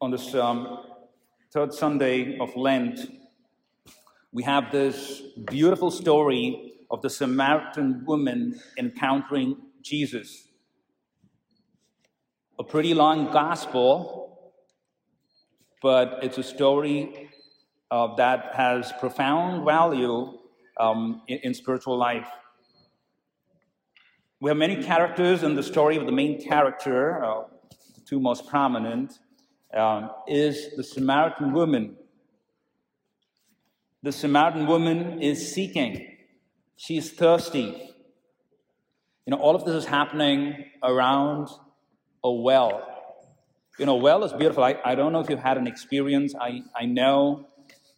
on this um, third Sunday of Lent, we have this beautiful story of the Samaritan woman encountering Jesus. A pretty long gospel, but it's a story uh, that has profound value um, in, in spiritual life. We have many characters in the story, but the main character, uh, the two most prominent, um, is the Samaritan woman. The Samaritan woman is seeking, she's thirsty. You know, all of this is happening around a well. You know, well is beautiful. I, I don't know if you've had an experience. I, I know,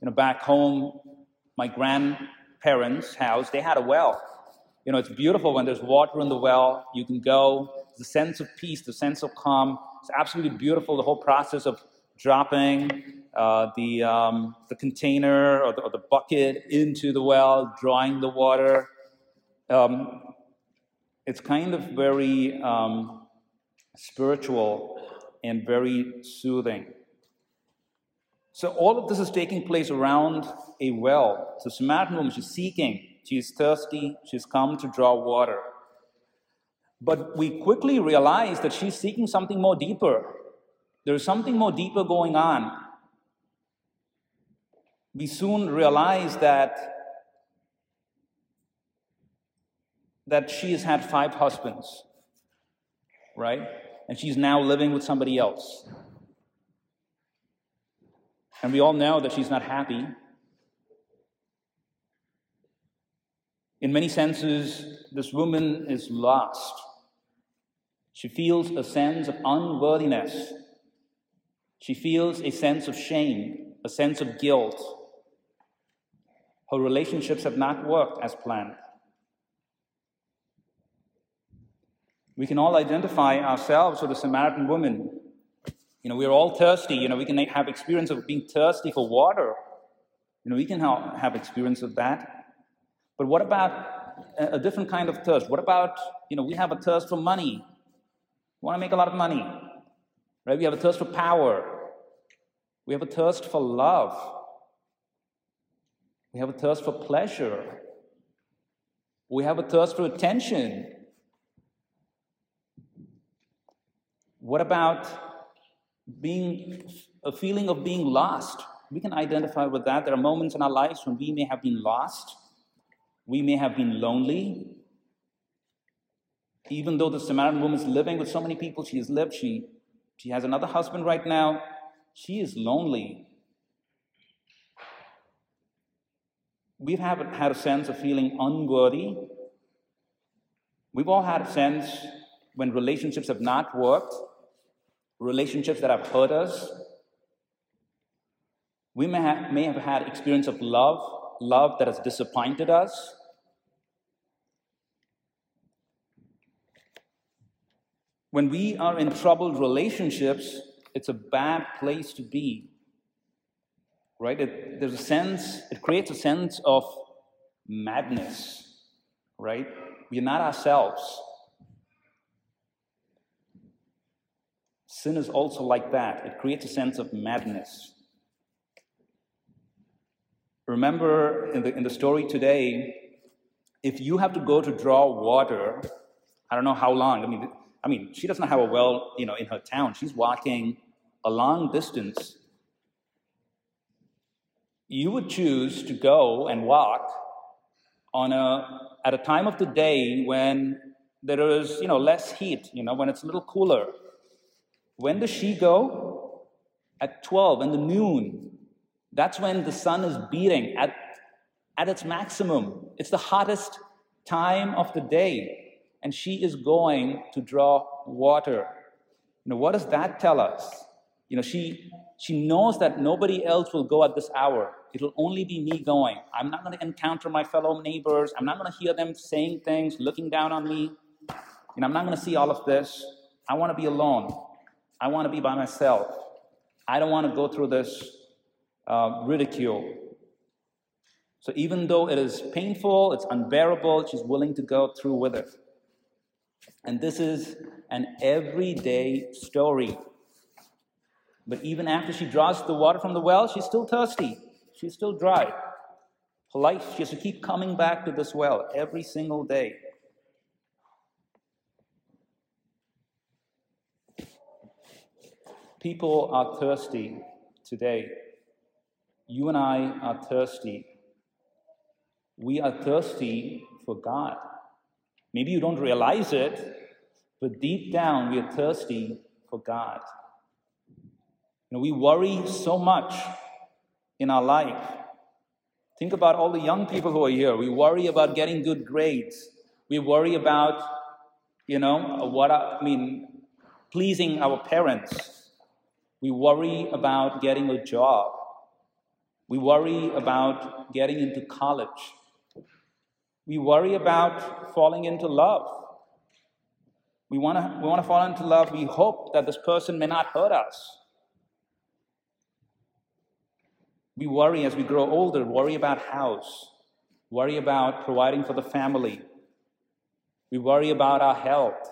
you know, back home, my grandparents' house, they had a well. You know, it's beautiful when there's water in the well. You can go, the sense of peace, the sense of calm. It's absolutely beautiful, the whole process of dropping uh, the, um, the container or the, or the, bucket into the well, drawing the water. Um, it's kind of very um, spiritual and very soothing. So all of this is taking place around a well. So Samaritan woman, she's seeking, she's thirsty, she's come to draw water. But we quickly realize that she's seeking something more deeper. There's something more deeper going on. We soon realize that that she has had five husbands, right? And she's now living with somebody else. And we all know that she's not happy. In many senses, this woman is lost. She feels a sense of unworthiness she feels a sense of shame, a sense of guilt. Her relationships have not worked as planned. We can all identify ourselves with the Samaritan woman. You know, we're all thirsty. You know, we can have experience of being thirsty for water. You know, we can have experience of that. But what about a different kind of thirst? What about, you know, we have a thirst for money. We want to make a lot of money. Right? We have a thirst for power. We have a thirst for love. We have a thirst for pleasure. We have a thirst for attention. What about being a feeling of being lost? We can identify with that. There are moments in our lives when we may have been lost. We may have been lonely. Even though the Samaritan woman is living with so many people she has lived, she she has another husband right now. She is lonely. We've had a sense of feeling unworthy. We've all had a sense when relationships have not worked, relationships that have hurt us. We may have, may have had experience of love, love that has disappointed us. When we are in troubled relationships, it's a bad place to be. Right? It, there's a sense, it creates a sense of madness. Right? We're not ourselves. Sin is also like that, it creates a sense of madness. Remember in the, in the story today, if you have to go to draw water, I don't know how long, I mean, I mean, she doesn't have a well, you know, in her town. She's walking a long distance. You would choose to go and walk on a at a time of the day when there is, you know, less heat, you know, when it's a little cooler. When does she go? At 12 in the noon. That's when the sun is beating at, at its maximum. It's the hottest time of the day and she is going to draw water. You know, what does that tell us? You know, she, she knows that nobody else will go at this hour. It'll only be me going. I'm not going to encounter my fellow neighbors. I'm not going to hear them saying things, looking down on me. You know, I'm not going to see all of this. I want to be alone. I want to be by myself. I don't want to go through this uh, ridicule. So even though it is painful, it's unbearable, she's willing to go through with it. And this is an everyday story. But even after she draws the water from the well, she's still thirsty. She's still dry. Life, she has to keep coming back to this well every single day. People are thirsty today. You and I are thirsty. We are thirsty for God. Maybe you don't realize it, but deep down we are thirsty for God. You know, we worry so much in our life. Think about all the young people who are here. We worry about getting good grades. We worry about, you know, what I mean, pleasing our parents. We worry about getting a job. We worry about getting into college. We worry about falling into love. We want to we want to fall into love. We hope that this person may not hurt us. We worry as we grow older, worry about house, worry about providing for the family. We worry about our health.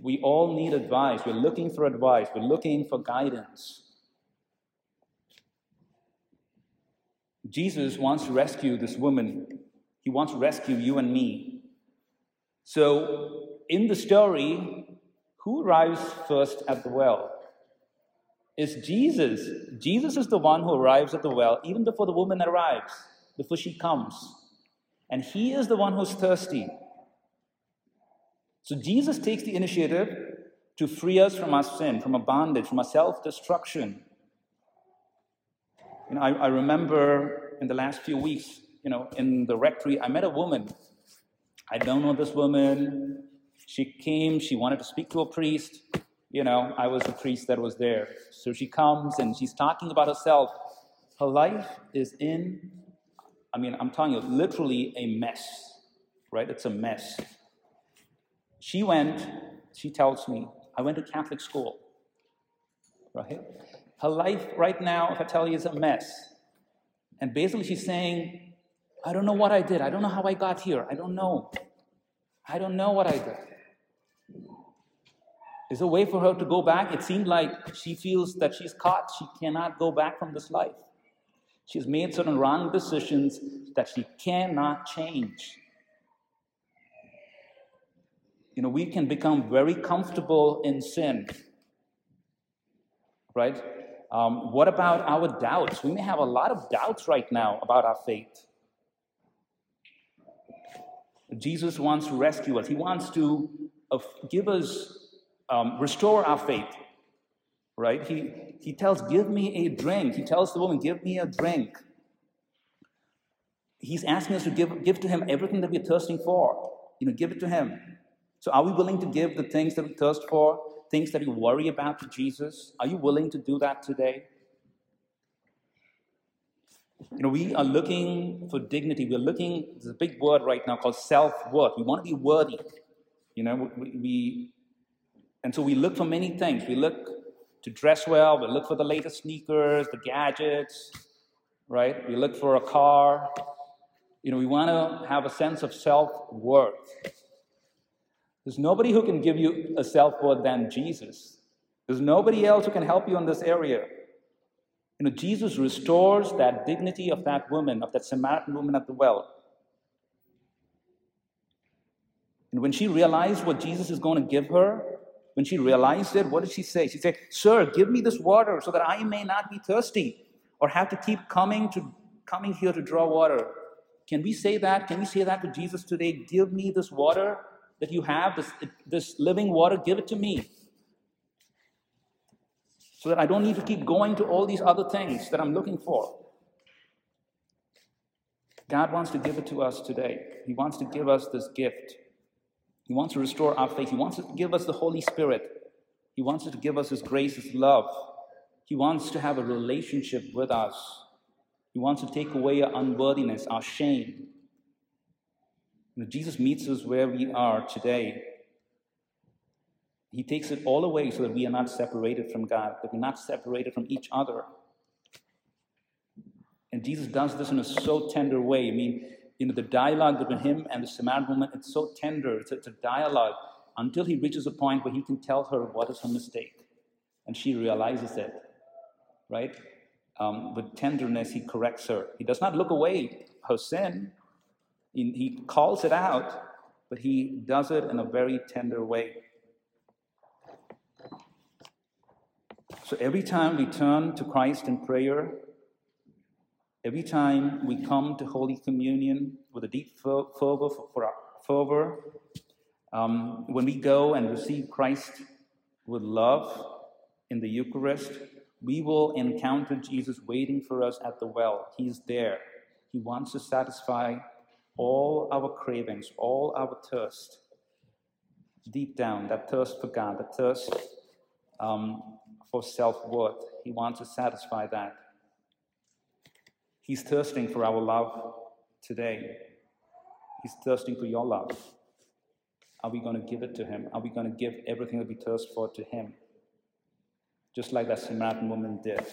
We all need advice. We're looking for advice. We're looking for guidance. Jesus wants to rescue this woman. He wants to rescue you and me. So, in the story, who arrives first at the well? is Jesus. Jesus is the one who arrives at the well even before the woman arrives, before she comes. And he is the one who's thirsty. So Jesus takes the initiative to free us from our sin, from our bondage, from our self destruction. You know, I, I remember in the last few weeks, you know, in the rectory, I met a woman. I don't know this woman. She came, she wanted to speak to a priest you know, I was the priest that was there. So she comes and she's talking about herself. Her life is in, I mean, I'm telling you, literally a mess, right? It's a mess. She went, she tells me, I went to Catholic school, right? Her life right now, if I tell you, is a mess. And basically, she's saying, I don't know what I did. I don't know how I got here. I don't know. I don't know what I did. Is a way for her to go back. It seemed like she feels that she's caught. She cannot go back from this life. She's made certain wrong decisions that she cannot change. You know, we can become very comfortable in sin, right? Um, what about our doubts? We may have a lot of doubts right now about our faith. Jesus wants to rescue us. He wants to uh, give us um, restore our faith. Right? He, he tells, Give me a drink. He tells the woman, Give me a drink. He's asking us to give, give to him everything that we're thirsting for. You know, give it to him. So, are we willing to give the things that we thirst for, things that you worry about to Jesus? Are you willing to do that today? You know, we are looking for dignity. We're looking, there's a big word right now called self worth. We want to be worthy. You know, we, we and so we look for many things. We look to dress well, we look for the latest sneakers, the gadgets, right? We look for a car. You know, we want to have a sense of self worth. There's nobody who can give you a self worth than Jesus. There's nobody else who can help you in this area. You know, Jesus restores that dignity of that woman, of that Samaritan woman at the well. And when she realized what Jesus is going to give her, when she realized it, what did she say? She said, Sir, give me this water so that I may not be thirsty or have to keep coming to coming here to draw water. Can we say that? Can we say that to Jesus today? Give me this water that you have, this, this living water, give it to me. So that I don't need to keep going to all these other things that I'm looking for. God wants to give it to us today. He wants to give us this gift. He wants to restore our faith. He wants to give us the Holy Spirit. He wants to give us His grace, His love. He wants to have a relationship with us. He wants to take away our unworthiness, our shame. You know, Jesus meets us where we are today. He takes it all away so that we are not separated from God, that we're not separated from each other. And Jesus does this in a so tender way. I mean, you know, the dialogue between him and the Samaritan woman, it's so tender. It's a, it's a dialogue until he reaches a point where he can tell her what is her mistake. and she realizes it, right? Um, with tenderness, he corrects her. He does not look away her sin, he, calls it out, but he does it in a very tender way. So every time we turn to Christ in prayer, every time we come to Holy Communion with a deep fervor for our fervor, um, when we go and receive Christ with love in the Eucharist, we will encounter Jesus waiting for us at the well. He's there. He wants to satisfy all our cravings, all our thirst. Deep down, that thirst for God, that thirst um, for self worth. He wants to satisfy that. He's thirsting for our love today. He's thirsting for your love. Are we going to give it to Him? Are we going to give everything that we thirst for to Him? Just like that Samaritan woman did.